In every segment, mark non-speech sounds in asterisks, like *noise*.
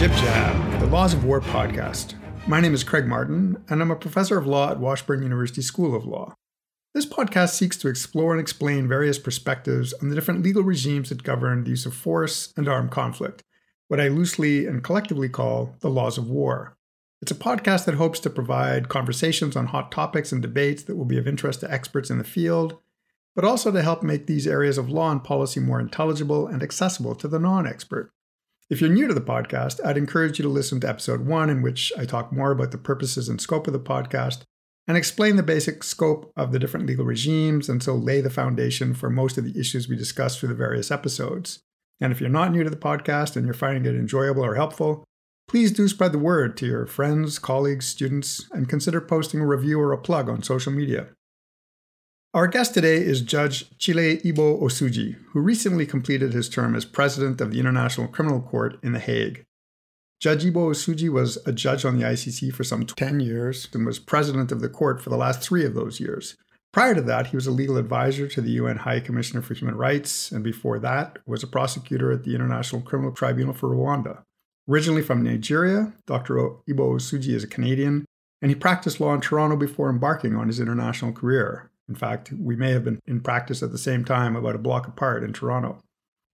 Jib Jab, the Laws of War podcast. My name is Craig Martin, and I'm a professor of law at Washburn University School of Law. This podcast seeks to explore and explain various perspectives on the different legal regimes that govern the use of force and armed conflict, what I loosely and collectively call the laws of war. It's a podcast that hopes to provide conversations on hot topics and debates that will be of interest to experts in the field, but also to help make these areas of law and policy more intelligible and accessible to the non expert. If you're new to the podcast, I'd encourage you to listen to episode one, in which I talk more about the purposes and scope of the podcast and explain the basic scope of the different legal regimes and so lay the foundation for most of the issues we discuss through the various episodes. And if you're not new to the podcast and you're finding it enjoyable or helpful, please do spread the word to your friends, colleagues, students, and consider posting a review or a plug on social media. Our guest today is Judge Chile Eboe-Osuji, who recently completed his term as president of the International Criminal Court in The Hague. Judge Eboe-Osuji was a judge on the ICC for some 10 years and was president of the court for the last three of those years. Prior to that, he was a legal advisor to the UN High Commissioner for Human Rights, and before that, was a prosecutor at the International Criminal Tribunal for Rwanda. Originally from Nigeria, Dr. Eboe-Osuji is a Canadian, and he practiced law in Toronto before embarking on his international career. In fact, we may have been in practice at the same time, about a block apart in Toronto.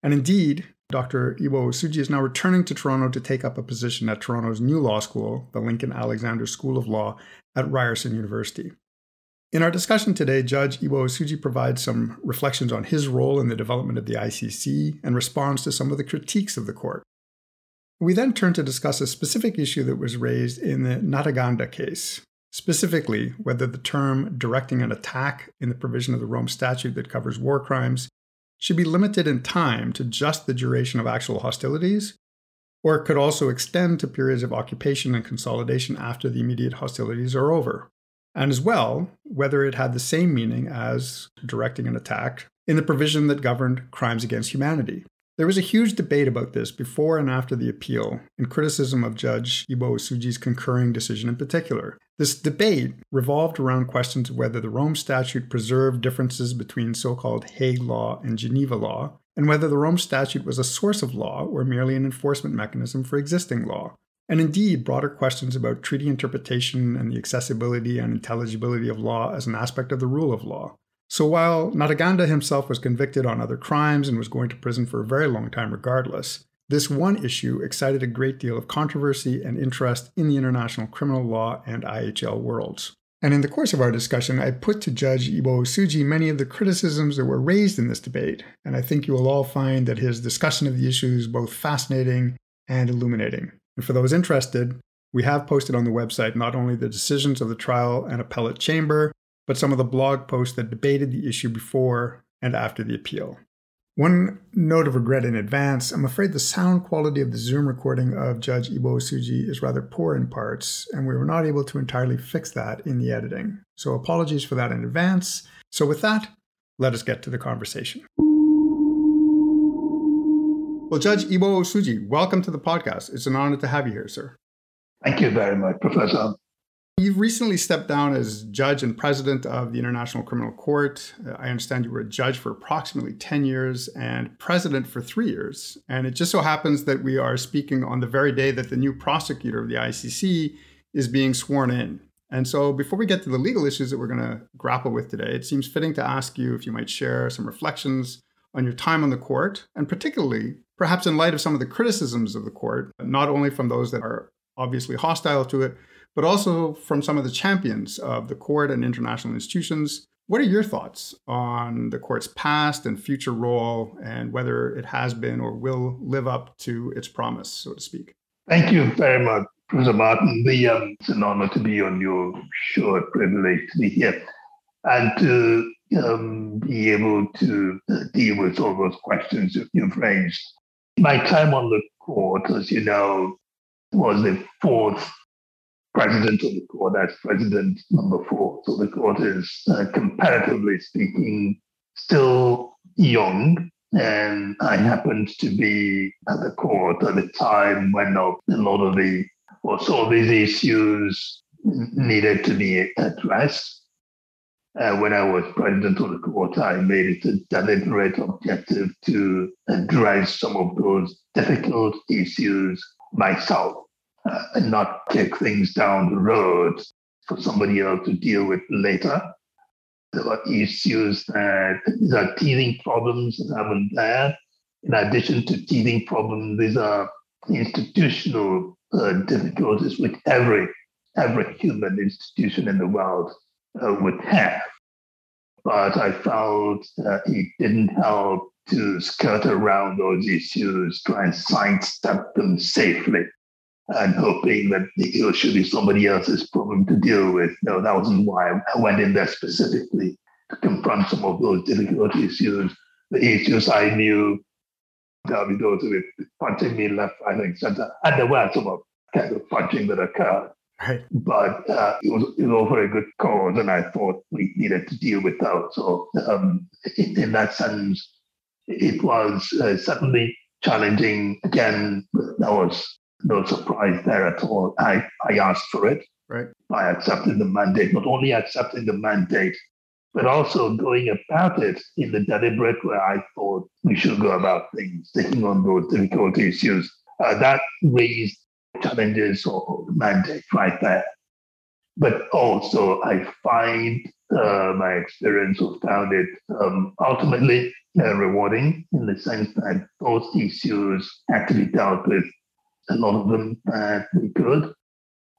And indeed, Dr. Eboe-Osuji is now returning to Toronto to take up a position at Toronto's new law school, the Lincoln Alexander School of Law at Ryerson University. In our discussion today, Judge Eboe-Osuji provides some reflections on his role in the development of the ICC and responds to some of the critiques of the court. We then turn to discuss a specific issue that was raised in the Ntaganda case, specifically whether the term directing an attack in the provision of the Rome Statute that covers war crimes should be limited in time to just the duration of actual hostilities, or it could also extend to periods of occupation and consolidation after the immediate hostilities are over, and as well whether it had the same meaning as directing an attack in the provision that governed crimes against humanity. There was a huge debate about this before and after the appeal, and criticism of Judge Eboe-Osuji's concurring decision in particular. This debate revolved around questions of whether the Rome Statute preserved differences between so called Hague law and Geneva law, and whether the Rome Statute was a source of law or merely an enforcement mechanism for existing law. And indeed, broader questions about treaty interpretation and the accessibility and intelligibility of law as an aspect of the rule of law. So while Ntaganda himself was convicted on other crimes and was going to prison for a very long time regardless, this one issue excited a great deal of controversy and interest in the international criminal law and IHL worlds. And in the course of our discussion, I put to Judge Eboe-Osuji many of the criticisms that were raised in this debate, and I think you will all find that his discussion of the issue is both fascinating and illuminating. And for those interested, we have posted on the website not only the decisions of the trial and appellate chamber, but some of the blog posts that debated the issue before and after the appeal. One note of regret in advance I'm afraid the sound quality of the Zoom recording of Judge Eboe-Osuji is rather poor in parts, and we were not able to entirely fix that in the editing. So apologies for that in advance. So, with that, let us get to the conversation. Well, Judge Eboe-Osuji, welcome to the podcast. It's an honor to have you here, sir. Thank you very much, Professor. You've recently stepped down as judge and president of the International Criminal Court. Uh, I understand you were a judge for approximately 10 years and president for three years. And it just so happens that we are speaking on the very day that the new prosecutor of the ICC is being sworn in. And so, before we get to the legal issues that we're going to grapple with today, it seems fitting to ask you if you might share some reflections on your time on the court, and particularly, perhaps in light of some of the criticisms of the court, not only from those that are obviously hostile to it, but also from some of the champions of the court and international institutions. What are your thoughts on the court's past and future role and whether it has been or will live up to its promise, so to speak? Thank you very much, Professor Martin. The, um, it's an honor to be on your show, a privilege to be here and to um, be able to uh, deal with all those questions you've raised. My time on the court, as you know, was the fourth president of the court. That's president number four. So the court is, uh, comparatively speaking, still young. And I happened to be at the court at the time when a lot of the, or of these issues needed to be addressed. Uh, when I was president of the court, I made it a deliberate objective to address some of those difficult issues myself uh, and not kick things down the road for somebody else to deal with later. There are issues that there are teething problems that haven't there. In addition to teething problems, these are institutional uh, difficulties which every every human institution in the world uh, would have. But I felt uh, it didn't help to skirt around those issues, try and sidestep them safely, and hoping that it should be somebody else's problem to deal with. No, that wasn't why I went in there specifically to confront some of those difficult issues, the issues I knew there'll be those who were punching me left, right, and center. And there were some of kind of punching that occurred. Right. But uh, it, was, it was all for a good cause, and I thought we needed to deal with that. So, um, in, in, that sense, it was uh, certainly challenging. Again, that was no surprise there at all. I, I asked for it. Right. I accepted the mandate, not only accepting the mandate, but also going about it in the deliberate way I thought we should go about things, taking on those difficult issues. Uh, that raised challenges or mandate right there. But also, I find uh, my experience of found it um, ultimately uh, rewarding in the sense that those issues actually dealt with a lot of them that we could,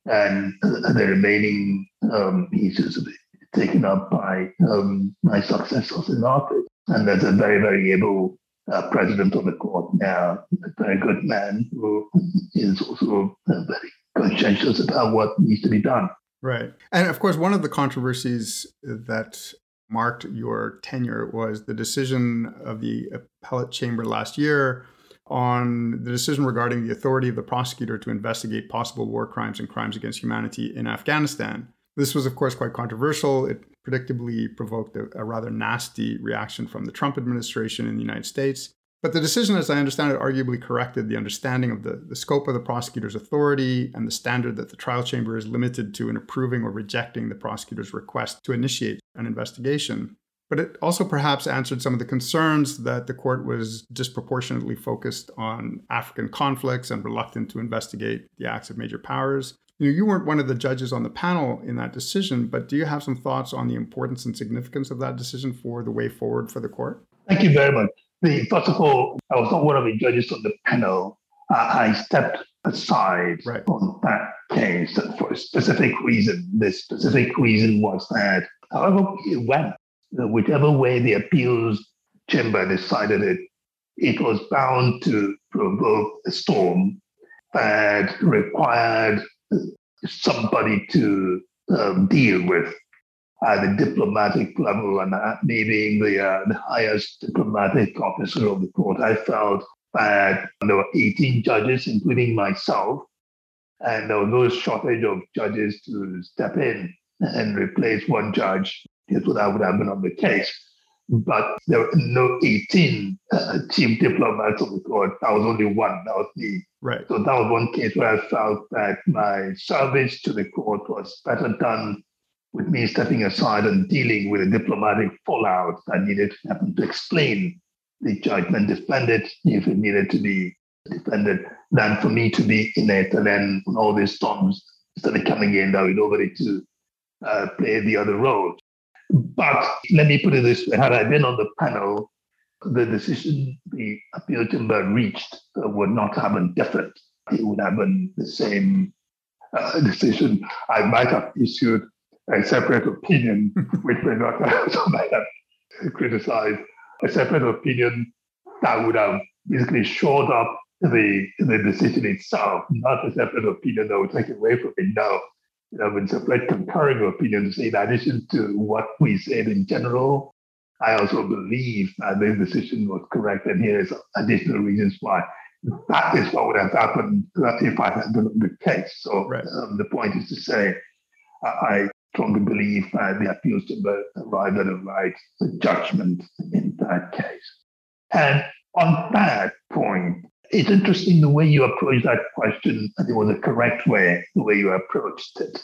and uh, the remaining um, issues taken up by um, my successors in office. And there's a very, very able uh, president of the court now, a very good man who is also uh, very conscientious about what needs to be done. Right. And of course, one of the controversies that marked your tenure was the decision of the appellate chamber last year on the decision regarding the authority of the prosecutor to investigate possible war crimes and crimes against humanity in Afghanistan. This was, of course, quite controversial. It predictably provoked a, a, rather nasty reaction from the Trump administration in the United States. But the decision, as I understand it, arguably corrected the understanding of the, the scope of the prosecutor's authority and the standard that the trial chamber is limited to in approving or rejecting the prosecutor's request to initiate an investigation. But it also perhaps answered some of the concerns that the court was disproportionately focused on African conflicts and reluctant to investigate the acts of major powers, you know, you weren't one of the judges on the panel in that decision, but do you have some thoughts on the importance and significance of that decision for the way forward for the court? Thank you very much. The, first of all, I was not one of the judges on the panel. Uh, I stepped aside right. on that case for a specific reason. The specific reason was that, however it went, whichever way the appeals chamber decided it, it was bound to provoke a storm that required somebody to um, deal with at the diplomatic level and me being the, uh, the highest diplomatic officer of the court, I felt that there were 18 judges, including myself, and there was no shortage of judges to step in and replace one judge. Here's what I would have been on the case but there were no 18 uh, chief diplomats of the court. That was only one. That was me. Right. So that was one case where I felt that my service to the court was better done with me stepping aside and dealing with the diplomatic fallout that needed to happen to explain the judgment, defend it if it needed to be defended, than for me to be in it. And then when all these storms started coming in, that we nobody to uh, play the other role. But let me put it this way had I been on the panel, the decision the appeal chamber reached uh, would not have been different. It would have been the same uh, *laughs* decision. I might have issued a separate opinion, *laughs* which may not have, *laughs* might have criticized a separate opinion that would have basically shored up the, the decision itself, not a separate opinion that would take away from it. No, know, with separate concurring opinions in addition to what we said in general. I also believe that this decision was correct, and here's additional reasons why. That is what would have happened if I had been the case. So right. um, the point is to say, I strongly believe that the appeals chamber arrived at a right judgment in that case. And on that point, it's interesting the way you approach that question, and it was a correct way, the way you approached it.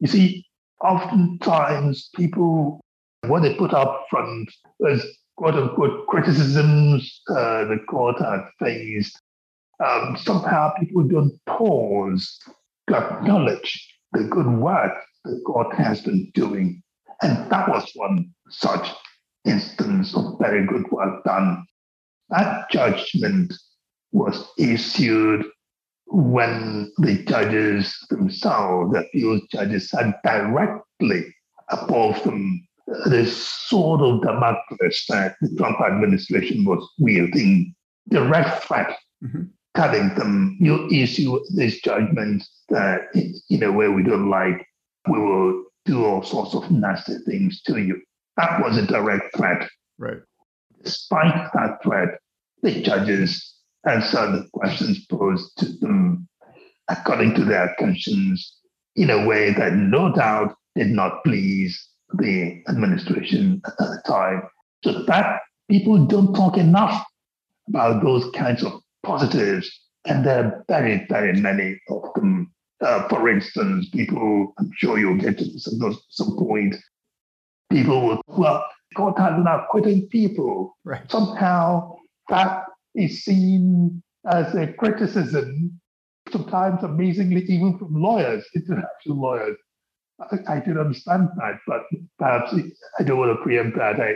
You see, oftentimes people, what they put up front as quote unquote criticisms uh, the court had faced um, somehow people don't pause to acknowledge the good work that God has been doing. And that was one such instance of very good work done. That judgment was issued when the judges themselves, the few judges, sat directly above them this sort of Damocles that the Trump administration was wielding, direct threat, mm-hmm. telling them, you issue this judgment that in a way we don't like, we will do all sorts of nasty things to you. That was a direct threat. Right. Despite that threat, the judges answered the questions posed to them according to their conscience in a way that no doubt did not please the administration at the time. So that people don't talk enough about those kinds of positives, and there are very, very many of them. Uh, for instance, people, I'm sure you'll get to some, some point, people will, well, God has not quitting people. Right. Somehow that is seen as a criticism, sometimes amazingly, even from lawyers, international lawyers. I, I did understand that, but perhaps I don't want to preempt that. I,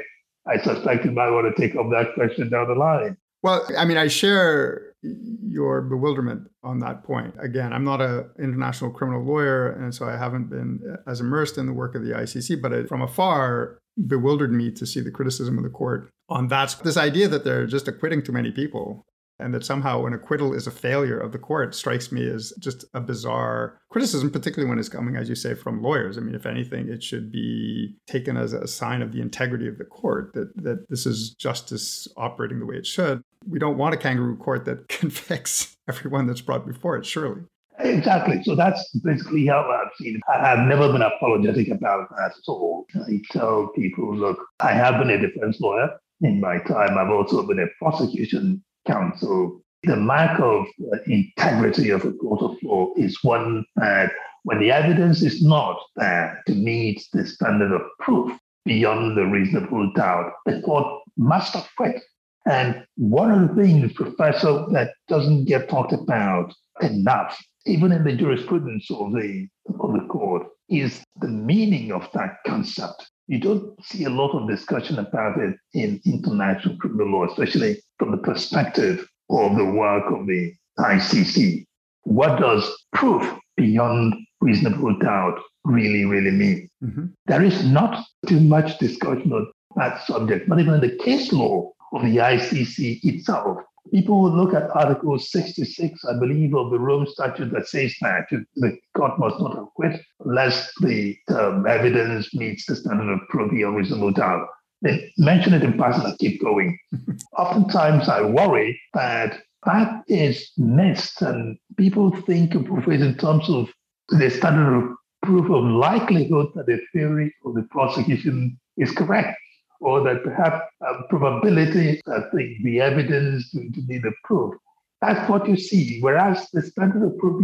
I suspect you might want to take up that question down the line. Well, I mean, I share your bewilderment on that point. Again, I'm not an international criminal lawyer, and so I haven't been as immersed in the work of the ICC, but it, from afar, bewildered me to see the criticism of the court on that. This idea that they're just acquitting too many people and that somehow an acquittal is a failure of the court strikes me as just a bizarre criticism, particularly when it's coming, as you say, from lawyers. I mean, if anything, it should be taken as a sign of the integrity of the court that, that this is justice operating the way it should. We don't want a kangaroo court that *laughs* convicts everyone that's brought before it, surely. Exactly. So that's basically how I've seen it. I have never been apologetic about that at all. I tell people, look, I have been a defense lawyer in my time. I've also been a prosecution counsel. The mark of uh, integrity of a court of law is one that when the evidence is not there to meet the standard of proof beyond the reasonable doubt, the court must acquit. And one of the things, Professor, that doesn't get talked about enough, even in the jurisprudence of the, of the court, is the meaning of that concept. You don't see a lot of discussion about it in international criminal law, especially from the perspective of the work of the ICC. What does proof beyond reasonable doubt really, really mean? Mm-hmm. There is not too much discussion on that subject, not even in the case law of the ICC itself. People will look at Article 66, I believe, of the Rome Statute that says that the court must not acquit unless the um, evidence meets the standard of proof beyond reasonable doubt. They mention it in passing and keep going. *laughs* Oftentimes, I worry that that is missed, and people think of it in terms of the standard of proof of likelihood that the theory of the prosecution is correct, or that perhaps a probability that the, the evidence to, to be the proof. That's what you see. Whereas the standard of proof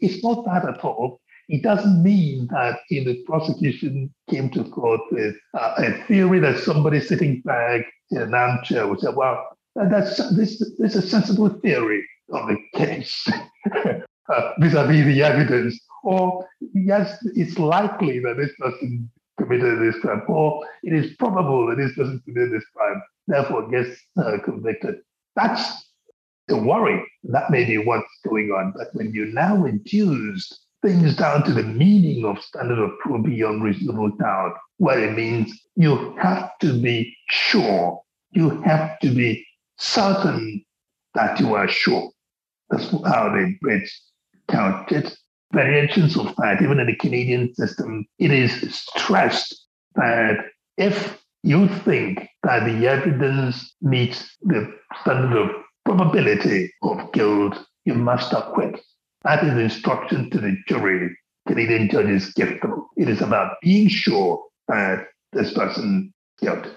is not that at all. It doesn't mean that in the prosecution came to court with uh, a theory that somebody sitting back in an armchair would say, well, that's, this, this is a sensible theory of the case *laughs* uh, vis-a-vis the evidence. Or yes, it's likely that this person committed this crime, or it is probable that this person committed this crime, therefore gets uh, convicted. That's the worry. That may be what's going on. But when you now reduce things down to the meaning of standard of proof beyond reasonable doubt, what it means you have to be sure, you have to be certain that you are sure. That's how the Brits count it. Variations of that, even in the Canadian system, it is stressed that if you think that the evidence meets the standard of probability of guilt, you must acquit. That is the instruction to the jury Canadian judges give them. It is about being sure that this person guilty.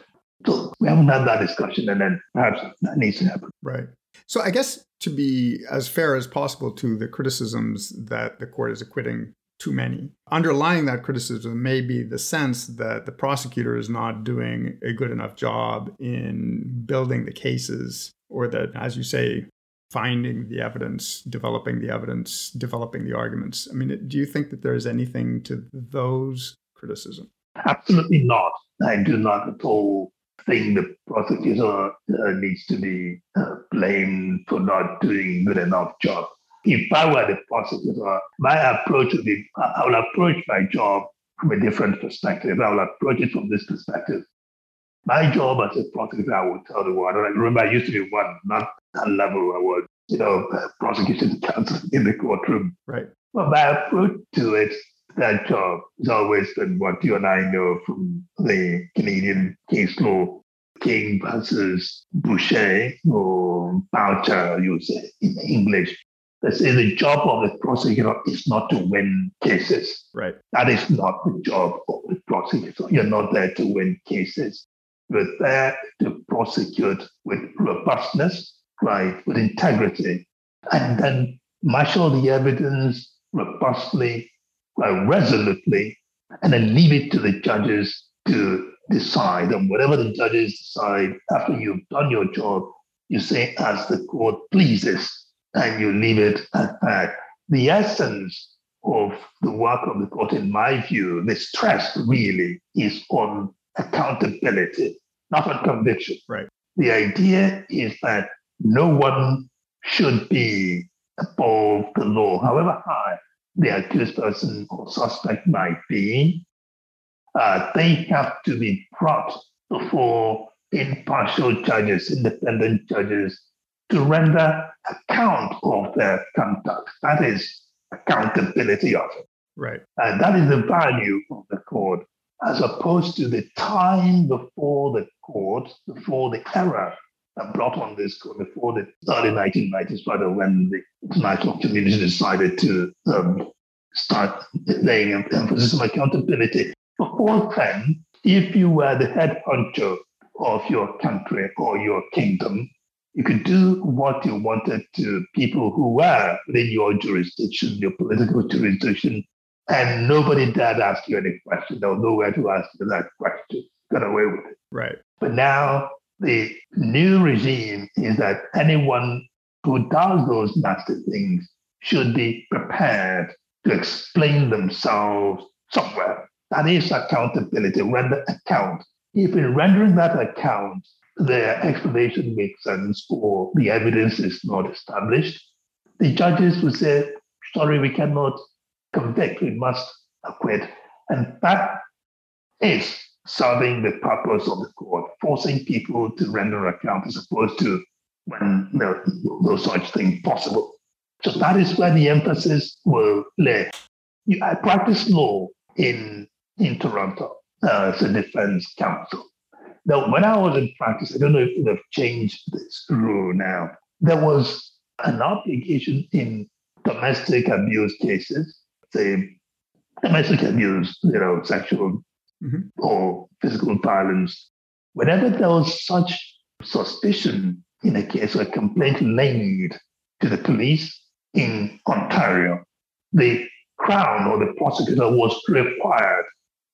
So we haven't had that discussion, and then perhaps that needs to happen. Right. So I guess to be as fair as possible to the criticisms that the court is acquitting too many. Underlying that criticism may be the sense that the prosecutor is not doing a good enough job in building the cases, or that, as you say, finding the evidence, developing the evidence, developing the arguments. I mean, do you think that there's anything to those criticisms? Absolutely not. I do not at all think the prosecutor uh, needs to be uh, blamed for not doing good enough job. If I were the prosecutor, my approach would be I will approach my job from a different perspective. I will approach it from this perspective. My job as a prosecutor, I will tell the world. I remember I used to be one, not that level I was, you know, prosecution *laughs* counsel in the courtroom. Right. But my approach to it, that uh, job has always been what you and I know from the Canadian case law, King versus Boucher or Boucher, you say in English. They say the job of the prosecutor is not to win cases. Right. That is not the job of the prosecutor. You're not there to win cases. You're there to prosecute with robustness, right, with integrity, and then marshal the evidence robustly, right, resolutely, and then leave it to the judges to decide. And whatever the judges decide after you've done your job, you say, as the court pleases and you leave it at that. The essence of the work of the court, in my view, the stress really is on accountability, not on conviction. Right. The idea is that no one should be above the law, however high the accused person or suspect might be. Uh, they have to be brought before impartial judges, independent judges, to render account of their conduct. That is accountability of it. Right. And that is the value of the court, as opposed to the time before the court, before the error that brought on this court, before the early 1990s, rather, when the international community decided to um, start laying emphasis on accountability. Before then, if you were the head honcho of your country or your kingdom, you could do what you wanted to people who were within your jurisdiction, your political jurisdiction, and nobody dared ask you any question. There was nowhere to ask you that question. Got away with it. Right. But now the new regime is that anyone who does those nasty things should be prepared to explain themselves somewhere. That is accountability, render account. If in rendering that account, the explanation makes sense or the evidence is not established, the judges will say, sorry, we cannot convict, we must acquit. And that is serving the purpose of the court, forcing people to render account as opposed to when there no such thing possible. So that is where the emphasis will lay. I practice law in, in Toronto uh, as a defense counsel. Now, when I was in practice, I don't know if they've changed this rule now. There was an obligation in domestic abuse cases, say domestic abuse, you know, sexual mm-hmm. or physical violence. Whenever there was such suspicion in a case or a complaint made to the police in Ontario, the Crown or the prosecutor was required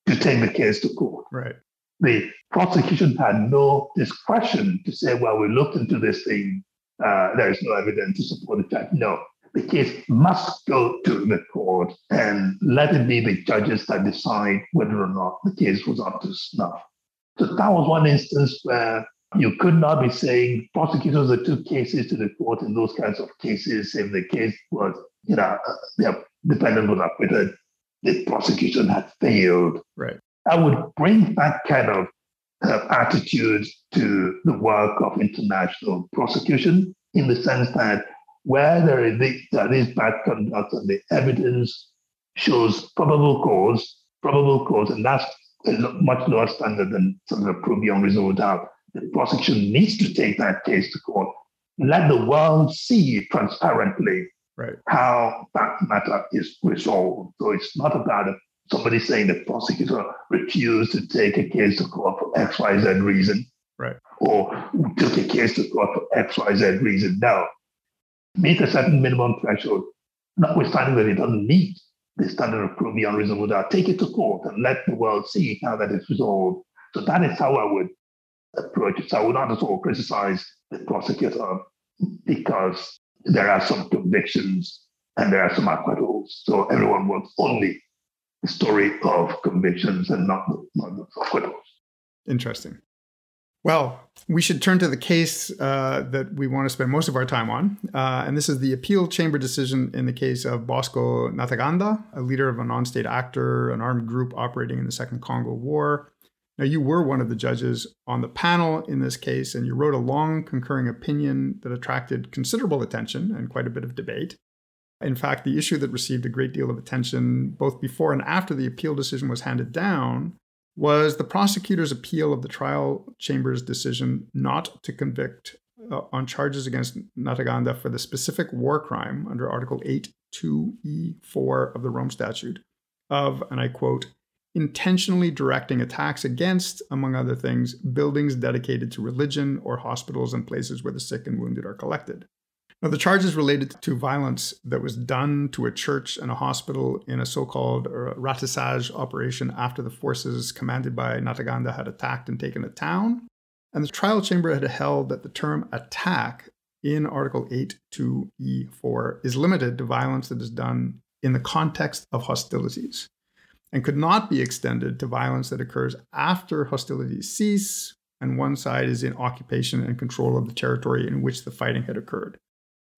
to take the case to court. Right the prosecution had no discretion to say, well, we looked into this thing, uh, there is no evidence to support the charge. No, the case must go to the court and let it be the judges that decide whether or not the case was up to snuff. So that was one instance where you could not be saying prosecutors are took cases to the court in those kinds of cases if the case was, you know, uh, the defendant was acquitted, the prosecution had failed. Right. I would bring that kind of uh, attitude to the work of international prosecution in the sense that where there is, there is bad conduct and the evidence shows probable cause, probable cause, and that's a much lower standard than some of prove beyond reasonable doubt. The prosecution needs to take that case to court. Let the world see transparently right. how that matter is resolved. So it's not about somebody saying the prosecutor refused to take a case to court for XYZ reason. Right. Or took a case to court for XYZ reason. No. Meet a certain minimum threshold, notwithstanding that it doesn't meet the standard of proof beyond reasonable doubt. Take it to court and let the world see how that is resolved. So that is how I would approach. So I would not at all criticize the prosecutor because there are some convictions and there are some acquittals. So everyone wants only the story of convictions and not, not the acquittals. Interesting. Well, we should turn to the case uh, that we want to spend most of our time on. Uh, and this is the appeal chamber decision in the case of Bosco Ntaganda, a leader of a non state actor, an armed group operating in the Second Congo War. Now, you were one of the judges on the panel in this case, and you wrote a long concurring opinion that attracted considerable attention and quite a bit of debate. In fact, the issue that received a great deal of attention both before and after the appeal decision was handed down was the prosecutor's appeal of the trial chamber's decision not to convict uh, on charges against Ntaganda for the specific war crime under Article 8 2E4 of the Rome Statute of, and I quote, intentionally directing attacks against, among other things, buildings dedicated to religion or hospitals and places where the sick and wounded are collected. Now, the charges related to violence that was done to a church and a hospital in a so called uh, ratissage operation after the forces commanded by Ntaganda had attacked and taken a town. And the trial chamber had held that the term attack in Article 8 2E4 is limited to violence that is done in the context of hostilities and could not be extended to violence that occurs after hostilities cease and one side is in occupation and control of the territory in which the fighting had occurred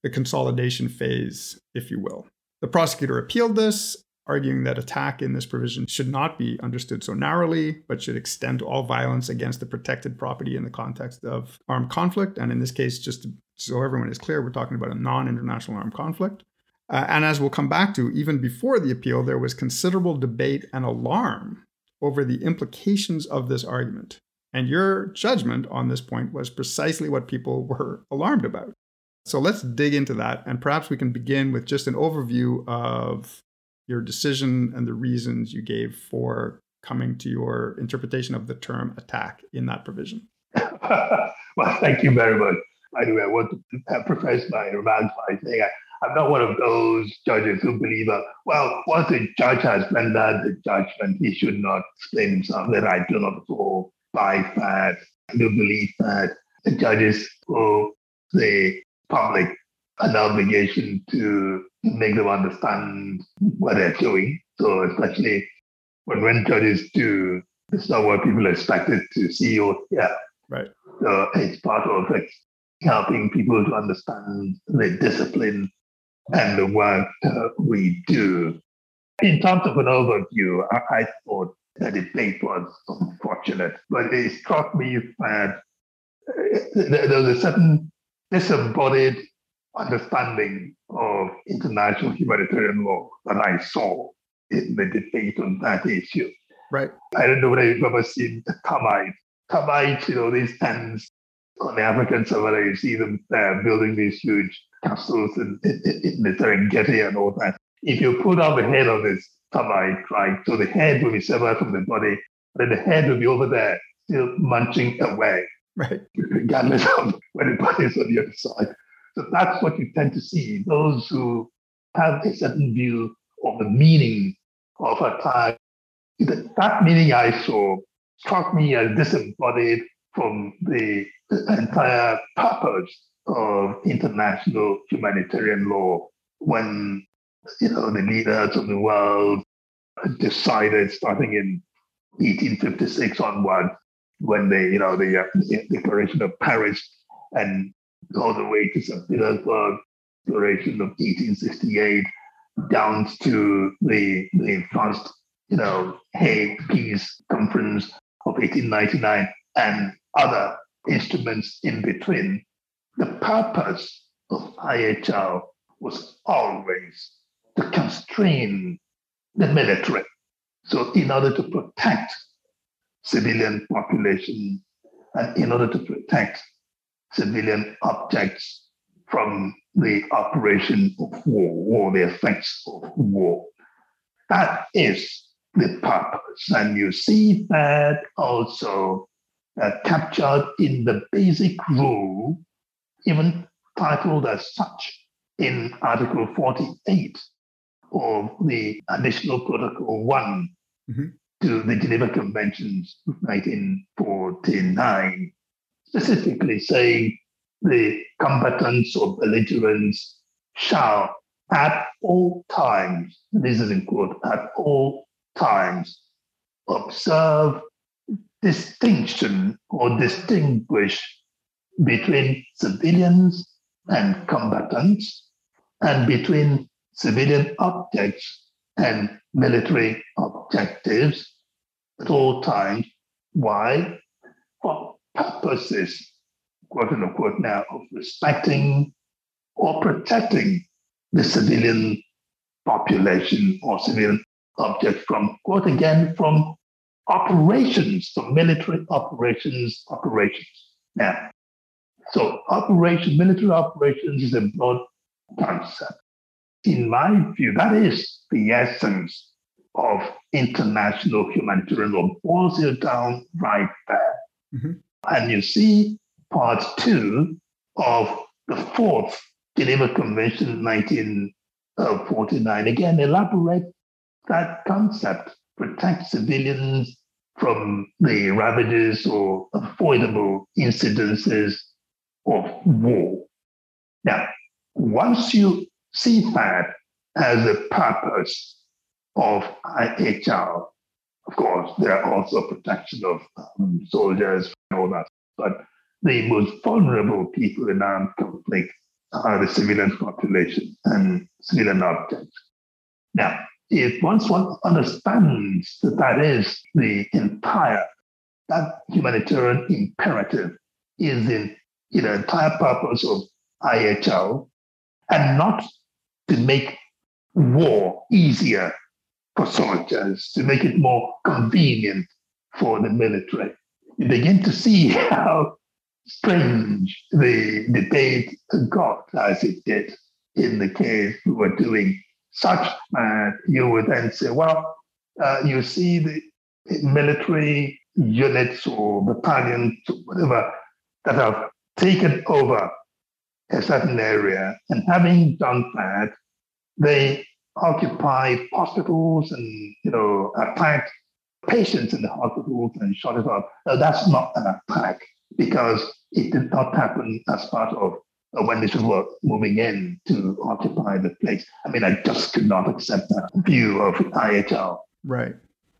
the consolidation phase, if you will. The prosecutor appealed this, arguing that attack in this provision should not be understood so narrowly, but should extend to all violence against the protected property in the context of armed conflict. And in this case, just so everyone is clear, we're talking about a non international armed conflict. Uh, and as we'll come back to, even before the appeal, there was considerable debate and alarm over the implications of this argument. And your judgment on this point was precisely what people *laughs* were alarmed about. So let's dig into that. And perhaps we can begin with just an overview of your decision and the reasons you gave for coming to your interpretation of the term attack in that provision. *laughs* well, thank you very much. By the way, I want to preface my remarks by saying I, am not one of those judges who believe, uh, well, once a judge has rendered the judgment, he should not explain himself. That I do not all buy that. I do believe that the judges owe the public an obligation to make them understand what they're doing. So especially when when judges do, it's not what people expected to see or hear. Right. So it's part of it, helping people to understand the discipline and the work uh, we do. In terms of an overview, I, I thought the debate was unfortunate, but it struck me that uh, there was a certain disembodied understanding of international humanitarian law that I saw in the debate on that issue. Right. I don't know whether you've ever seen the termite. Termites, you know, these tents on the African savannah, you see them uh, building these huge castles in, in, the Serengeti and all that. If you pull out the head of this termite, right, so the head will be severed from the body, then the head will be over there, still munching away right. regardless of *laughs* when the body is on the other side. So that's what you tend to see. Those who have a certain view of the meaning of attack. That meaning I saw struck me as disembodied from the entire purpose of international humanitarian law when you know the leaders of the world decided starting in 1856 onward when they, you know, the, uh, the Declaration of Paris and all the way to St. Petersburg Declaration of 1868 down to the, the first, you know, Hague Peace Conference of 1899 and other instruments in between. The purpose of IHL was always to constrain the military. So, in order to protect civilian population and in order to protect civilian objects from the operation of war or the effects of war. That is the purpose. And you see that also uh, captured in the basic rule, even titled as such in Article 48 of the Additional Protocol 1 mm-hmm. to the Geneva Conventions of 1949, specifically saying the combatants or belligerents shall at all times, this is in quote, at all times, observe distinction or distinguish between civilians and combatants and between civilian objects and military objectives at all times. Why? For purposes, quote unquote, now of respecting or protecting the civilian population or civilian object from, quote again, from operations, from military operations, operations. Now, so operation, military operations is a broad concept. In my view, that is the essence of international humanitarian law. Boils it down right there. Mm-hmm. And you see part two of the fourth Geneva Convention 1949. Again, elaborate that concept, protect civilians from the ravages or avoidable incidences of war. Now, once you see that as a purpose of IHL, of course, there are also protection of um, soldiers and all that, but the most vulnerable people in armed conflict are the civilian population and civilian objects. Now, if once one understands that that is the entire, that humanitarian imperative is in you know, entire purpose of IHL and not to make war easier for soldiers, to make it more convenient for the military. You begin to see *laughs* how strange the debate got as it did in the case we were doing such that you would then say, well, uh, you see the military units or battalions, or whatever, that have taken over a certain area, and having done that, they occupy hospitals and you know attack patients in the hospitals and shut it up. Now, that's not an attack because it did not happen as part of uh, when this were moving in to occupy the place. I mean, I just could not accept that view of IHL. Right.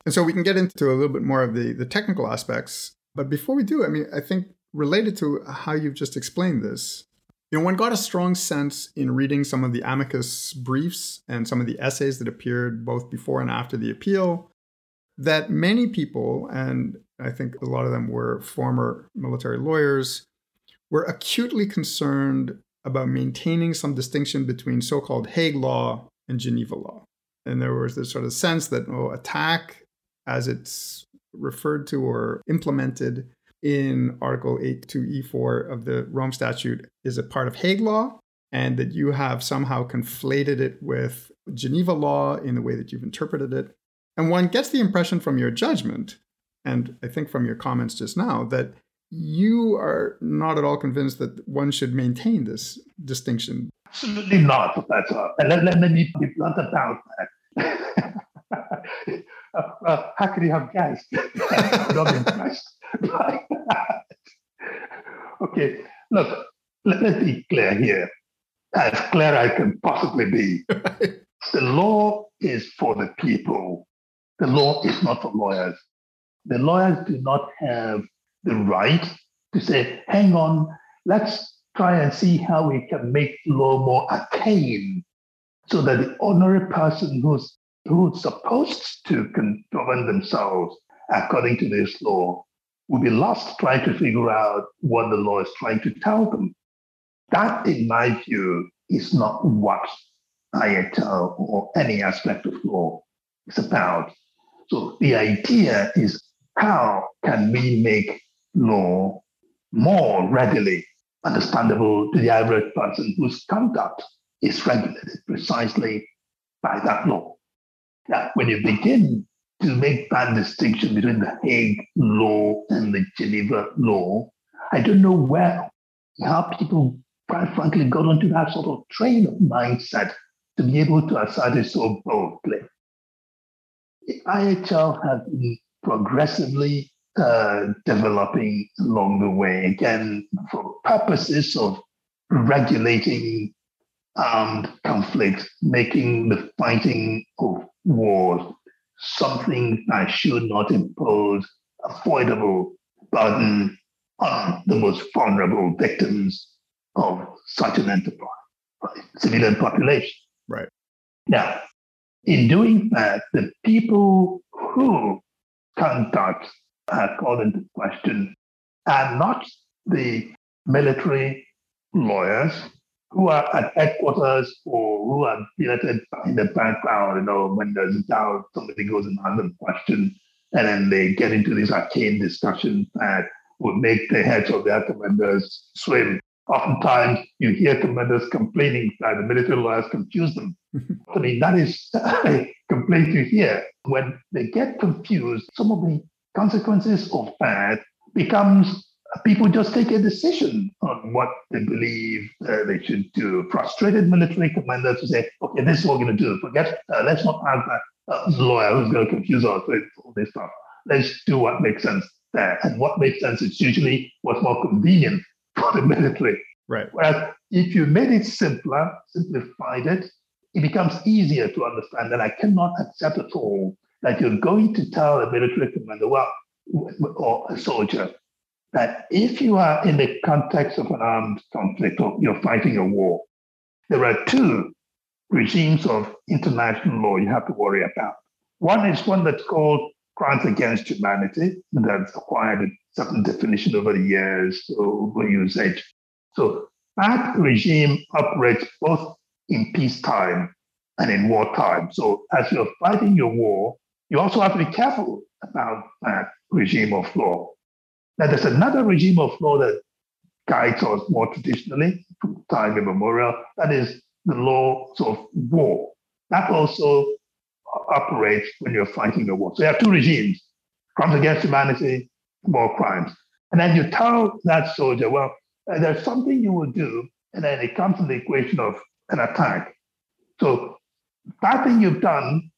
And so we can get into a little bit more of the, the technical aspects. But before we do, I mean, I think related to how you've just explained this, you know, one got a strong sense in reading some of the amicus briefs and some of the essays that appeared both before and after the appeal that many people, and I think a lot of them were former military lawyers, were acutely concerned about maintaining some distinction between so called Hague law and Geneva law. And there was this sort of sense that oh, attack, as it's referred to or implemented in Article 82E4 of the Rome Statute, is a part of Hague law, and that you have somehow conflated it with Geneva law in the way that you've interpreted it. And one gets the impression from your judgment, and I think from your comments just now, that you are not at all convinced that one should maintain this distinction. Absolutely not, Professor. And let, let, me be blunt about that. *laughs* uh, uh, how could you have guessed? *laughs* I'm not impressed by *laughs* that. Okay, look, let, let's be clear here, as clear as I can possibly be. *laughs* the law is for the people. The law is not for lawyers. The lawyers do not have the right to say, hang on, let's try and see how we can make law more arcane so that the ordinary person who's who's supposed to govern themselves according to this law will be lost trying to figure out what the law is trying to tell them. That, in my view, is not what IHL or any aspect of law is about. So the idea is how can we make law more readily understandable to the average person whose conduct is regulated precisely by that law. Now, when you begin to make that distinction between the Hague law and the Geneva law, I don't know where how people, quite frankly, got onto that sort of train of mindset to be able to assert it so boldly. The IHL has been progressively uh, developing along the way, again, for purposes of regulating armed conflict, making the fighting of wars something that should not impose avoidable burden on the most vulnerable victims of such an enterprise, right? civilian population. Right. Now, in doing that, the people who conduct are called into question are not the military lawyers who are at headquarters or who are billeted in the background, you know, when there's a doubt, somebody goes and asks them a question, and then they get into these arcane discussions that would make the heads of their commanders swim. Oftentimes, you hear commanders complaining that the military lawyers confuse them. *laughs* I mean, that is *laughs* a complaint you hear. When they get confused, some of the consequences of that becomes people just take a decision on what they believe uh, they should do. Frustrated military commanders to say, okay, this is what we're going to do. Forget, uh, let's not have that uh, lawyer who's going to confuse us with all this stuff. Let's do what makes sense there. And what makes sense is usually what's more convenient *laughs* for the military. Right. Whereas if you made it simpler, simplified it, it becomes easier to understand that I cannot accept at all that you're going to tell a military commander, well, or a soldier, that if you are in the context of an armed conflict or you're fighting a war, there are two regimes of international law you have to worry about. One is one that's called crimes against humanity, and that's acquired a certain definition over the years, over usage. So that regime operates both in peacetime and in wartime. So as you're fighting your war, you also have to be careful about that regime of law. Now, there's another regime of law that guides us more traditionally from time immemorial. That is the laws of war. That also operates when you're fighting a war. So you have two regimes crimes against humanity, war crimes. And then you tell that soldier, well, uh, there's something you will do, and then it comes to the equation of an attack. So that thing you've done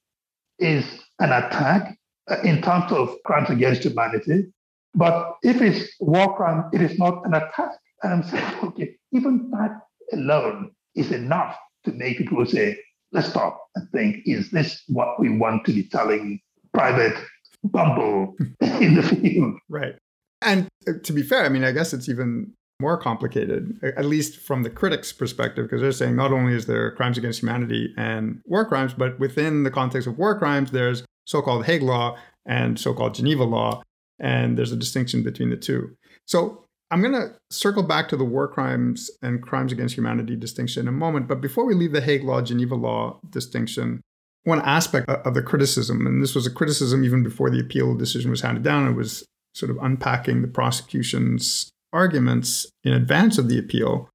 is an attack uh, in terms of crimes against humanity. But if it's war crime, it is not an attack. And I'm saying, *laughs* okay, even that alone is enough to make people say, let's stop and think, is this what we want to be telling private Bumble *laughs* in the field? Right. And uh, to be fair, I mean, I guess it's even more complicated, at least from the critics' perspective, because they're saying not only is there crimes against humanity and war crimes, but within the context of war crimes, there's so called Hague Law and so called Geneva Law. And there's a distinction between the two. So I'm going to circle back to the war crimes and crimes against humanity distinction in a moment. But before we leave the Hague Law, Geneva Law distinction, one aspect of the criticism, and this was a criticism even before the appeal decision was handed down, it was sort of unpacking the prosecution's arguments in advance of the appeal,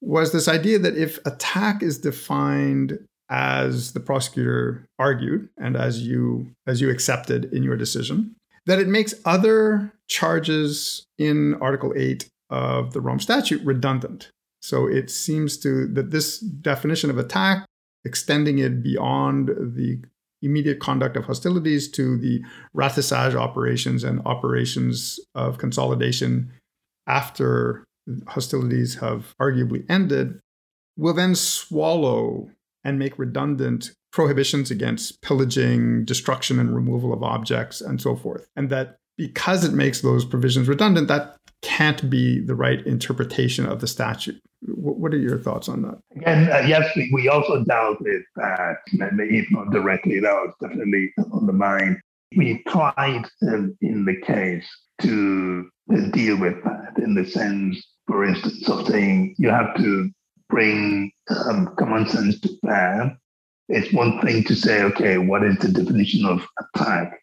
was this idea that if attack is defined as the prosecutor argued and as you as you accepted in your decision, that it makes other charges in Article 8 of the Rome Statute redundant. So it seems to that this definition of attack, extending it beyond the immediate conduct of hostilities to the ratissage operations and operations of consolidation after hostilities have arguably ended, will then swallow and make redundant prohibitions against pillaging, destruction, and removal of objects, and so forth. And that because it makes those provisions redundant, that can't be the right interpretation of the statute. What are your thoughts on that? Again, uh, yes, we, also dealt with that, if not directly, that was definitely on the mind. We tried in, in the case to deal with that in the sense, for instance, of saying you have to bring um, common sense to bear. It's one thing to say, okay, what is the definition of attack?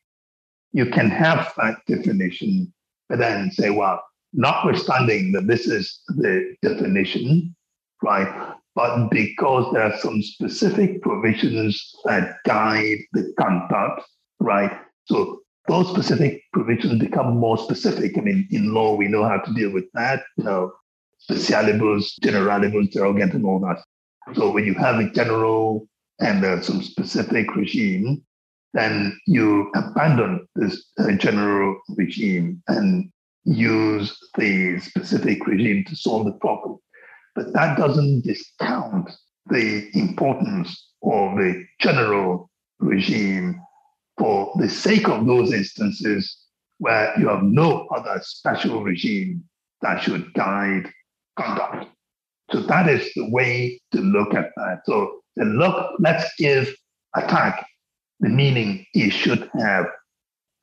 You can have that definition, but then say, well, notwithstanding that this is the definition, right? But because there are some specific provisions that guide the conduct, right? So those specific provisions become more specific. I mean, in law, we know how to deal with that. You know, specialibus, generalibus, derogant, and all that. So when you have a general and uh, some specific regime, then you abandon this uh, general regime and use the specific regime to solve the problem. But that doesn't discount the importance of the general regime for the sake of those instances where you have no other special regime that should guide conduct. So that is the way to look at that. So look, let's give attack the meaning it should have.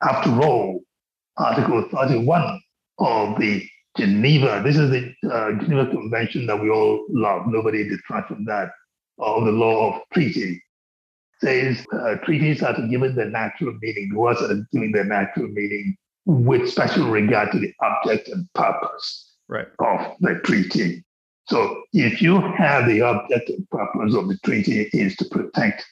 After all, Article 31 of the Geneva, this is the uh, Geneva Convention that we all love, nobody detracts from that, of the law of treaty, says uh, treaties are to given their natural meaning, words are giving their natural meaning with special regard to the object and purpose right. of the treaty. So if you have the object and purpose of the treaty is to protect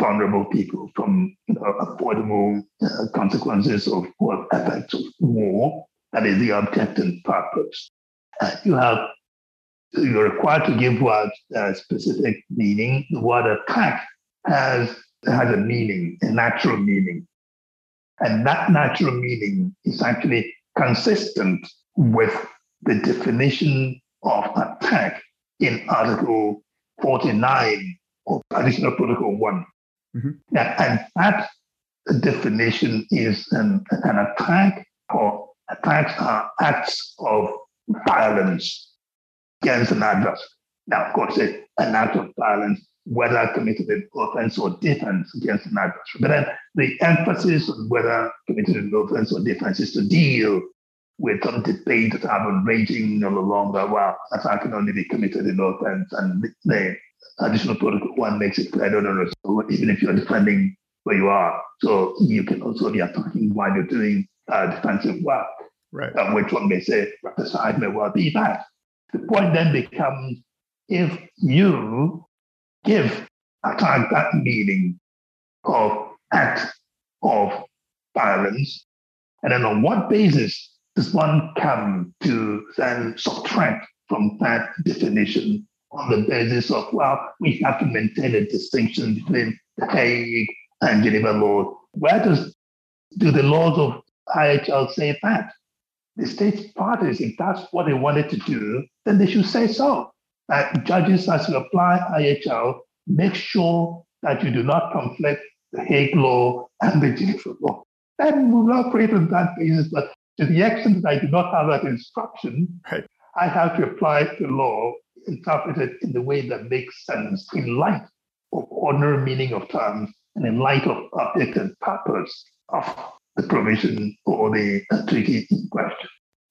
vulnerable people from you know, avoidable uh, consequences of or effects of war, that is the object and purpose. Uh, you have you're required to give what a specific meaning. The word attack has has a meaning, a natural meaning. And that natural meaning is actually consistent with the definition of attack in Article 49 of Additional Protocol 1. Mm-hmm. And, that definition is an, an attack or attacks are acts of violence against an adversary. Now, of course, an act of violence whether committed in offense or defense against an adversary. But then the emphasis on whether committed in offense or defense is to deal with some debate that have been raging all along that, well, attack can only be committed in offense. And the additional protocol one makes it clear, no, no, no. So even if you're defending where you are, so you can also be attacking while you're doing uh, defensive work. Right. Um, which one may say, the side may well be that. The point then becomes if you give attack that meaning of act of violence. And then on what basis does one come to then subtract from that definition on the basis of, well, we have to maintain a distinction between the Hague and Geneva law. Where does do the laws of IHL say that? The state parties, if that's what they wanted to do, then they should say so that judges, as you apply IHL, make sure that you do not conflict the Hague law and the Geneva law. And we will operate on that basis. But to the extent that I do not have that instruction, right. I have to apply the law, interpret it in the way that makes sense in light of ordinary meaning of terms and in light of object and purpose of the provision or the treaty in question.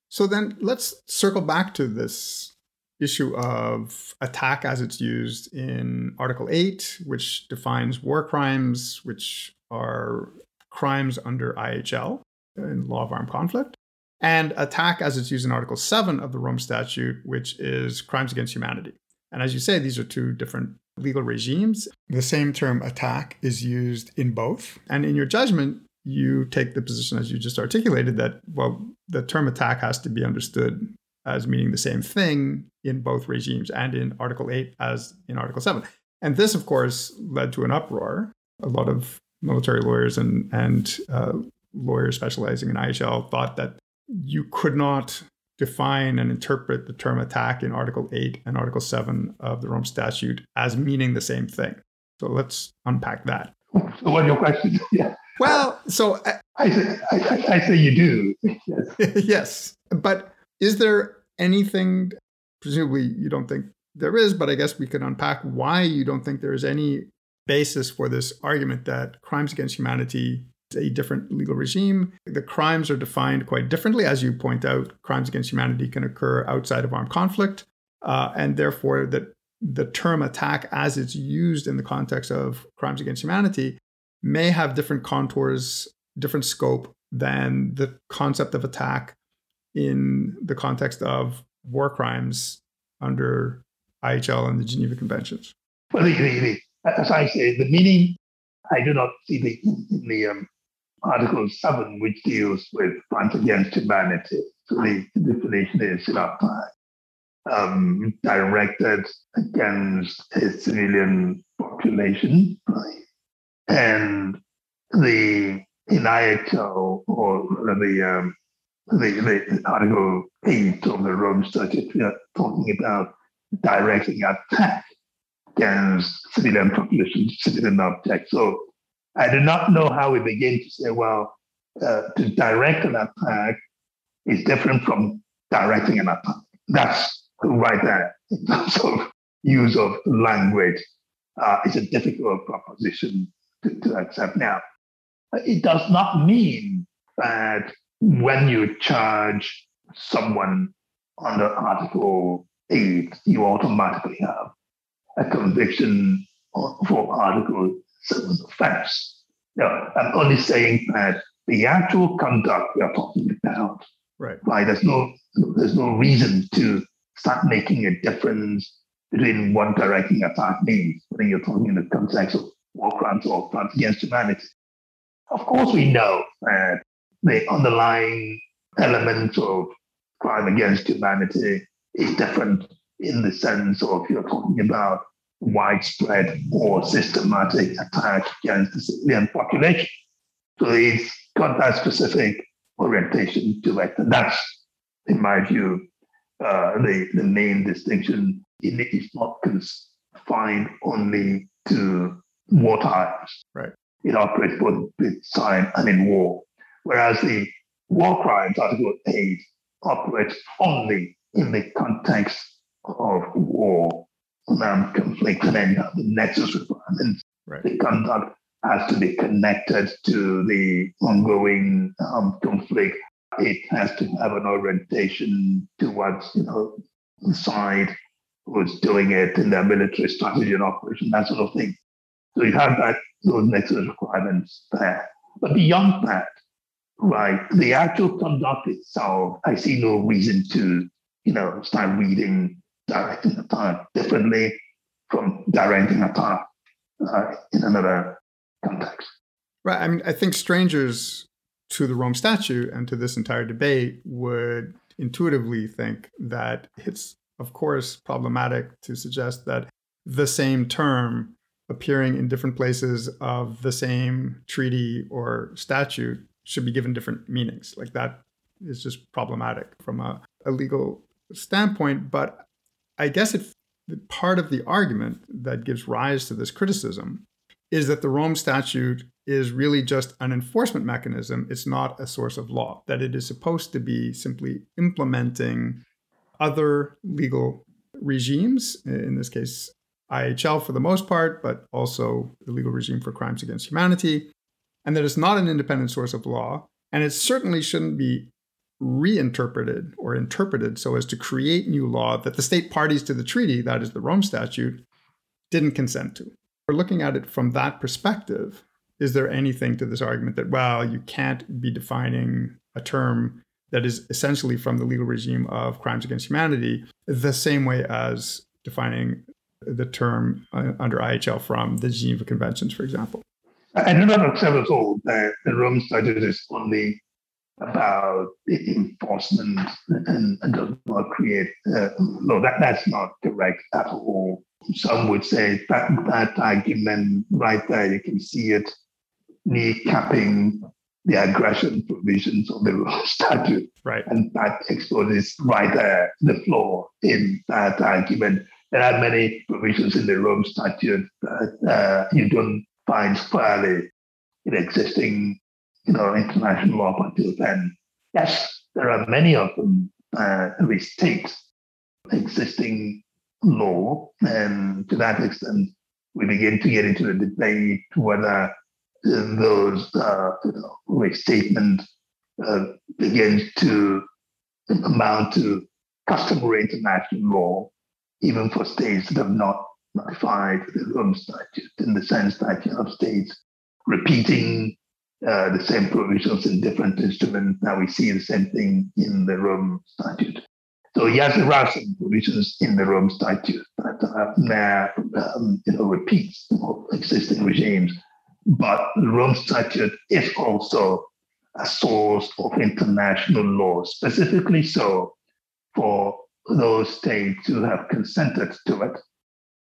So then let's circle back to this issue of attack as it's used in Article 8, which defines war crimes, which are crimes under IHL in law of armed conflict, and attack as it's used in Article 7 of the Rome Statute, which is crimes against humanity. And as you say, these are two different legal regimes. The same term attack is used in both. And in your judgment, you take the position, as you just articulated, that, well, the term attack has to be understood as meaning the same thing in both regimes and in Article 8 as in Article 7. And this, of course, led to an uproar. A lot of military lawyers and, and uh, lawyers specializing in IHL thought that you could not define and interpret the term attack in Article 8 and Article 7 of the Rome Statute as meaning the same thing. So let's unpack that. So, what your question? *laughs* Yeah. Well, so I, I, say, I, I say you do. Yes. *laughs* yes. But is there anything, presumably you don't think there is, but I guess we could unpack why you don't think there is any basis for this argument that crimes against humanity a different legal regime. The crimes are defined quite differently. As you point out, crimes against humanity can occur outside of armed conflict. Uh, and therefore, that the term attack, as it's used in the context of crimes against humanity, may have different contours, different scope than the concept of attack in the context of war crimes under IHL and the Geneva Conventions? Well, as I say, the meaning, I do not see the, the um, Article 7, which deals with crimes against humanity. So the definition is know, um, directed against a civilian population, right? And the in IHL or the um, the, the Article 8 of the Rome Statute, we are talking about directing attack against civilian population, civilian objects. So I do not know how we begin to say, well, uh, to direct an attack is different from directing an attack. That's right there in terms of use of language. Uh, it's a difficult proposition to, to accept. Now, it does not mean that when you charge someone under Article 8, you automatically have a conviction for Article 7 offense. No, I'm only saying that the actual conduct we are talking about, right? Right. There's no there's no reason to start making a difference between what directing attack means when you're talking in the context of war crimes or crimes against humanity. Of course, we know that the underlying elements of crime against humanity is different in the sense of you're talking about widespread or systematic attack against the civilian population. So it's got that specific orientation to it. And that's, in my view, uh, the, the main distinction. It is not confined only to wartime. Right. It operates both in time and in war. Whereas the war crimes, Article 8, operates only in the context of war, conflict, and then the nexus requirements. Right. The conduct has to be connected to the ongoing um, conflict. It has to have an orientation towards, you know, the side who's doing it in their military strategy and operation, that sort of thing. So you have that those nexus requirements there. But beyond that, right, the actual conduct itself, I see no reason to, you know, start reading directing attack differently from directing attack uh, in another context. Right. I mean, I think strangers to the Rome Statute and to this entire debate would intuitively think that it's, of course, problematic to suggest that the same term appearing in different places of the same treaty or statute should be given different meanings. Like that is just problematic from a, a legal standpoint. But I guess part of the argument that gives rise to this criticism is that the Rome Statute is really just an enforcement mechanism. It's not a source of law, that it is supposed to be simply implementing other legal regimes, in this case, IHL for the most part, but also the legal regime for crimes against humanity, and that it's not an independent source of law. And it certainly shouldn't be reinterpreted or interpreted so as to create new law that the state parties to the treaty, that is the Rome Statute, didn't consent to. We're looking at it from that perspective. Is there anything to this argument that, well, you can't be defining a term that is essentially from the legal regime of crimes against humanity the same way as defining the term uh, under IHL from the Geneva Conventions, for example? I do not accept at all that the Rome Statute is only about enforcement and, and does not create uh, no that that's not correct at all. Some would say that that argument right there you can see it kneecapping the aggression provisions of the *laughs* statute. Right. And that exposes right there the flaw in that argument. There are many provisions in the Rome statute that uh, you don't find squarely in existing you know, international law up until then. Yes, there are many of them uh, restate existing law, and to that extent, we begin to get into the debate whether those uh, you know, restatement uh, begins to amount to customary international law, even for states that have not ratified the Rome Statute, in the sense that you have states repeating uh, the same provisions in different instruments. Now we see the same thing in the Rome Statute. So yes, there are some provisions in the Rome Statute that uh, um, you know, repeats existing regimes, but the Rome Statute is also a source of international law, specifically so for those states who have consented to it.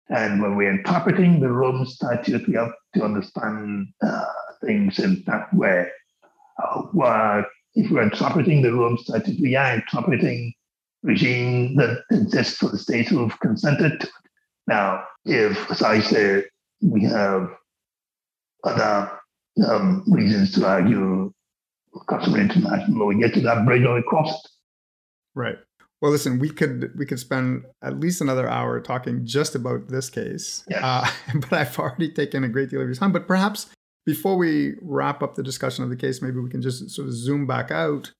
And when we're interpreting the Rome Statute, we have to understand uh, things in that way. Uh, if we're interpreting the Rome Statute, we are interpreting regime that exists for the states who've consented to it. Now, if, as I said, we have other um, reasons to argue customary international law, we get to that bridge or cross it. Right. Well, listen, we could we could spend at least another hour talking just about this case, yes. uh, *laughs* but I've already taken a great deal of your time. But perhaps before we wrap up the discussion of the case, maybe we can just sort of zoom back out,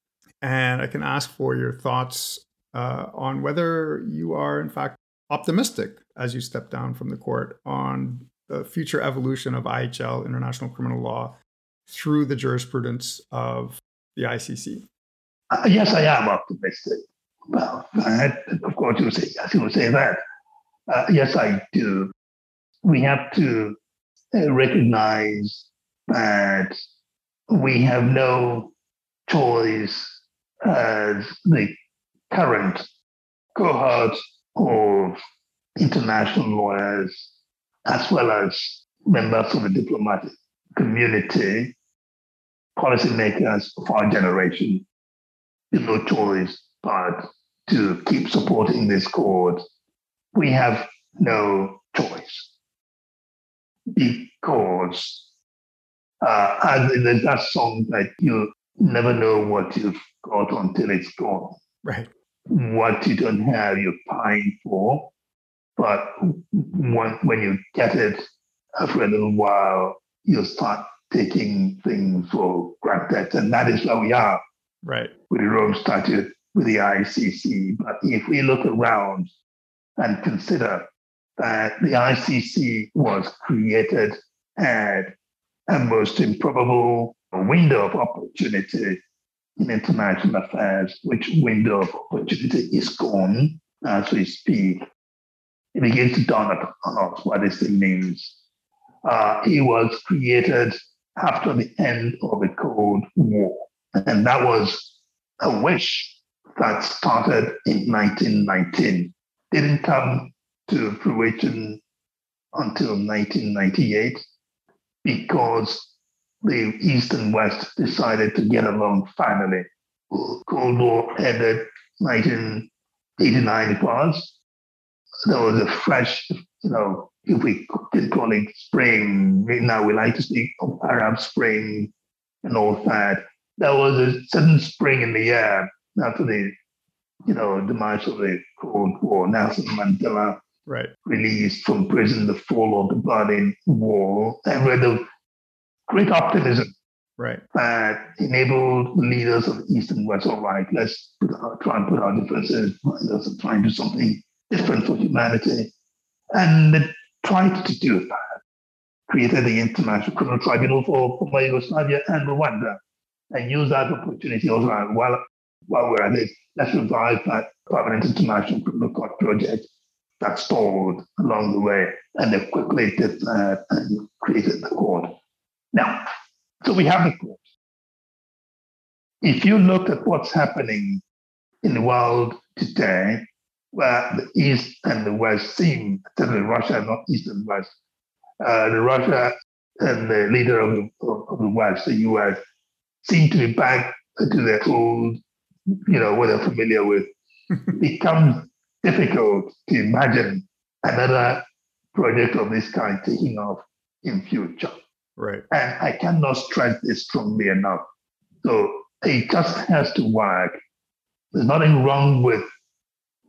and I can ask for your thoughts uh, on whether you are in fact optimistic as you step down from the court on the future evolution of IHL, international criminal law, through the jurisprudence of the ICC. Uh, yes, I am optimistic. Well, I, of course, you say yes, you say that. Uh, yes, I do. We have to uh, recognize that we have no choice as the current cohort of international lawyers, as well as members of the diplomatic community, policymakers of our generation, no choice but to keep supporting this cause. We have no choice because uh, and there's that song that you never know what you've got until it's gone. Right. What you don't have, you're paying for. But when, when you get it after a little while, you start taking things for granted. And that is where we are. Right. With the Rome Statute, with the ICC. But if we look around and consider that the ICC was created at a most improbable window of opportunity in international affairs, which window of opportunity is gone as we speak. It begins to dawn on us what this thing means. Uh, it was created after the end of the Cold War, and that was a wish that started in 1919. Didn't come to fruition until 1998 because the East and West decided to get along finally. Cold War ended 1989 it was. There was a fresh, you know, if we can call it spring, now we like to speak of Arab Spring and all that. There was a sudden spring in the air after the, you know, demise of the Cold War. Nelson Mandela right. released from prison, the fall of the Berlin Wall, and with a great optimism right. that enabled the leaders of the East and West, all right, let's our, try and put our differences behind us and try and do something different for humanity. And they tried to do that. Created the International Criminal Tribunal for, for Yugoslavia and Rwanda, and used that opportunity also while, while we're at it, let's revive that permanent international criminal court project that stalled along the way. And they quickly did that and created the court. Now, so we have the court. If you look at what's happening in the world today, where the East and the West seem, certainly Russia, not East and West, uh, the Russia and the leader of the, of the West, the US, seem to be back to their old, you know, what they're familiar with. *laughs* it becomes difficult to imagine another project of this kind taking off in future. Right. And I cannot stress this strongly enough. So it just has to work. There's nothing wrong with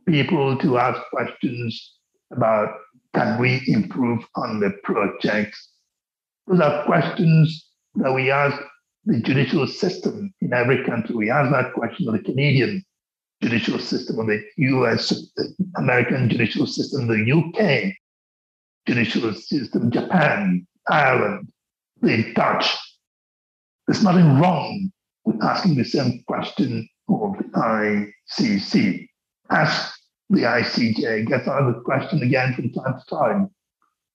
people to ask questions about can we improve on the project? Those are questions that we ask the judicial system in every country. We ask that question of the Canadian judicial system, of the US, the American judicial system, the UK judicial system, Japan, Ireland, the Dutch. There's nothing wrong with asking the same question of the ICC. Ask the ICJ, gets the question again from time to time.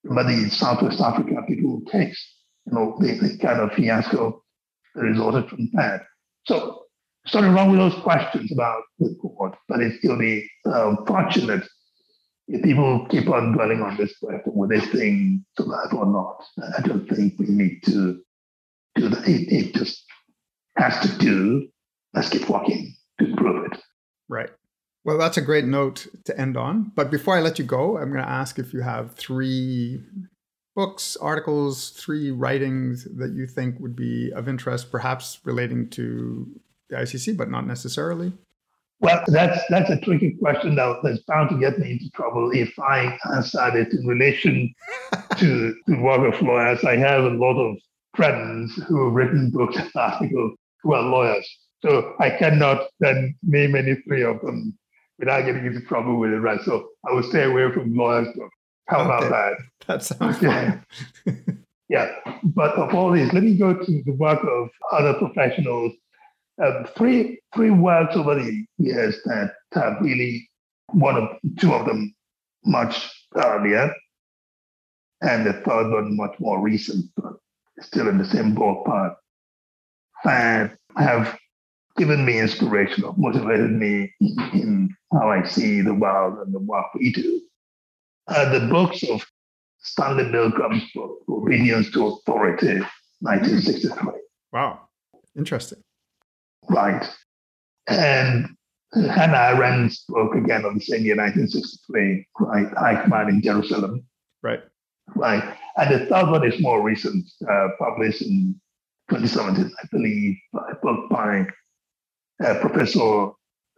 Remember the Southwest Africa people case, you know, the, the kind of fiasco that resulted from that. So something wrong with those questions about the court, but it's still be unfortunate um, if people keep on dwelling on this question, will this thing survive or not? I don't think we need to do that. It, it just has to do. Let's keep walking to improve it. Right. Well, that's a great note to end on. But before I let you go, I'm going to ask if you have three books, articles, three writings that you think would be of interest, perhaps relating to the ICC, but not necessarily. Well, that's that's a tricky question that, that's bound to get me into trouble if I answer it in relation to the work of lawyers. I have a lot of friends who have written books and articles who are lawyers. So I cannot then name any three of them without getting into trouble with it, right? So I will stay away from lawyers' books. How okay. about that? *laughs* That sounds yeah. *laughs* *laughs* yeah. But of all these, let me go to the work of other professionals um, three three works over the years that have really one of two of them much earlier, and the third one much more recent, but still in the same ballpark, have given me inspiration or motivated me in how I see the world and the work we do. Uh, the books of Stanley Milgram's book, Obedience to Authority, 1963. Wow, interesting right? And Hannah Arendt spoke again on the same year, 1963, right? Eichmann in Jerusalem. Right. Right. And the third one is more recent, uh, published in 2017, I believe, a book by uh, Professor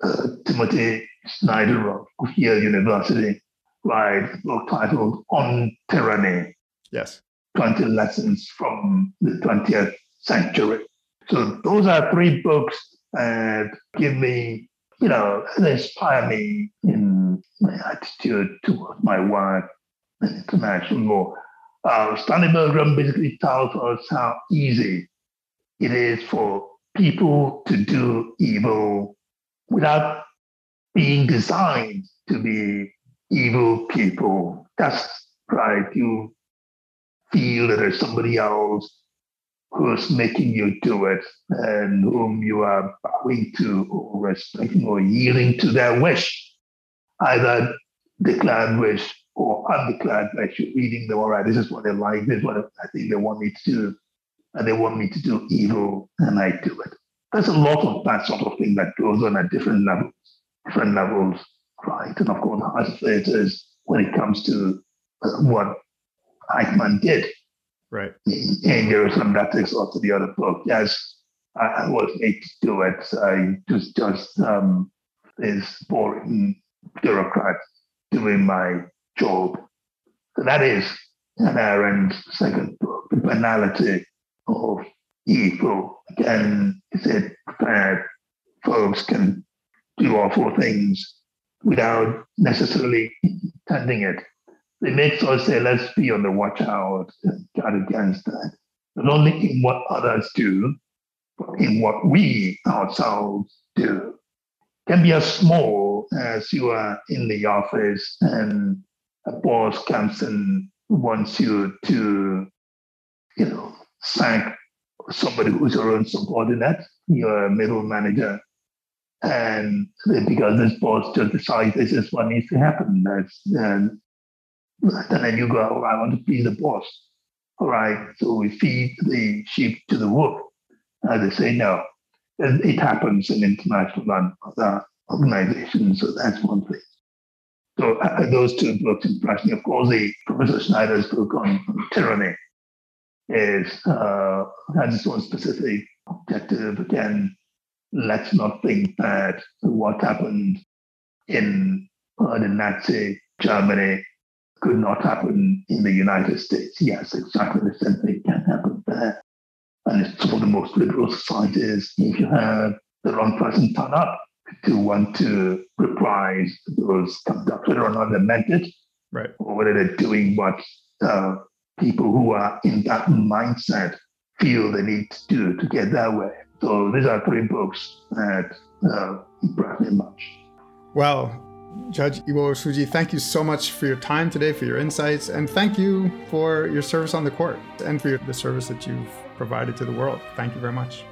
uh, Timothy Snyder of Yale University, right? book titled On Tyranny. Yes. 20 Lessons from the 20th Century. So those are three books that give me, you know, inspire me in my attitude towards my work and international law. Uh, Stanley Milgram basically tells us how easy it is for people to do evil without being designed to be evil people. That's right. You feel that there's somebody else who's making you do it and whom you are bowing to or respecting or yielding to their wish, either declared wish or undeclared wish. You're reading them, all right, this is what they like, this is what I think they want me to do, and they want me to do evil, and I do it. There's a lot of that sort of thing that goes on at different levels, different levels, right? And of course, as it is when it comes to uh, what Eichmann did Right. And there was some ethics also the other book. Yes, I, was made to do it. I just just um, this boring bureaucrat doing my job. So that is Hannah Arendt's second book, The Banality of Evil. Again, is it that folks can do awful things without necessarily intending it it makes us say, let's be on the watch out and guard against that. Not only in what others do, but in what we ourselves do. Can be as small as you are in the office and a boss comes and wants you to, you know, thank somebody who's your own subordinate, your middle manager, and because this boss just decides this is what needs to happen. That's and and then you go, oh, I want to be the boss. All right. So we feed the sheep to the wolf. And they say no. And it happens in international organizations. So that's one thing. So uh, those two books impressed me. Of course, the Professor Snyder's book on, tyranny is uh, has its own specific objective. Again, let's not think that what happened in uh, the Nazi Germany could not happen in the United States. Yes, exactly the same thing can happen there. And it's some of the most liberal societies. If you have the wrong person turn up to want to reprise those conducts, whether or not they meant it, right. or whether they're doing what uh, people who are in that mindset feel they need to do to get that way. So these are three books that uh, impressed me much. Well, Judge Eboe-Osuji, thank you so much for your time today, for your insights, and thank you for your service on the court and for your, the service that you've provided to the world. Thank you very much.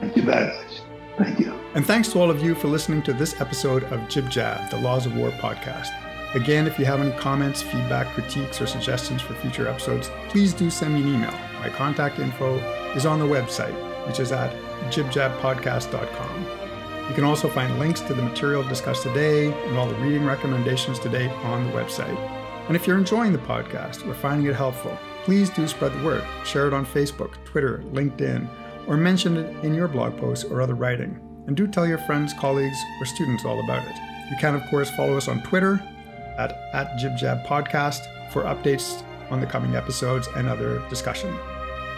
Thank you very much. Thank you. And thanks to all of you for listening to this episode of Jib Jab, the Laws of War podcast. Again, if you have any comments, feedback, critiques, or suggestions for future episodes, please do send me an email My contact info is on the website, which is at jibjabpodcast.com. You can also find links to the material discussed today and all the reading recommendations to date on the website. And if you're enjoying the podcast or finding it helpful, please do spread the word. Share it on Facebook, Twitter, LinkedIn, or mention it in your blog posts or other writing. And do tell your friends, colleagues, or students all about it. You can, of course, follow us on Twitter at, at JibJabPodcast for updates on the coming episodes and other discussion.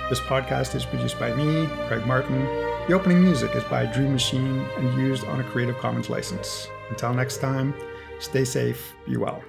This podcast is produced by me, Craig Martin. The opening music is by Dream Machine and used on a Creative Commons license. Until next time, stay safe, be well.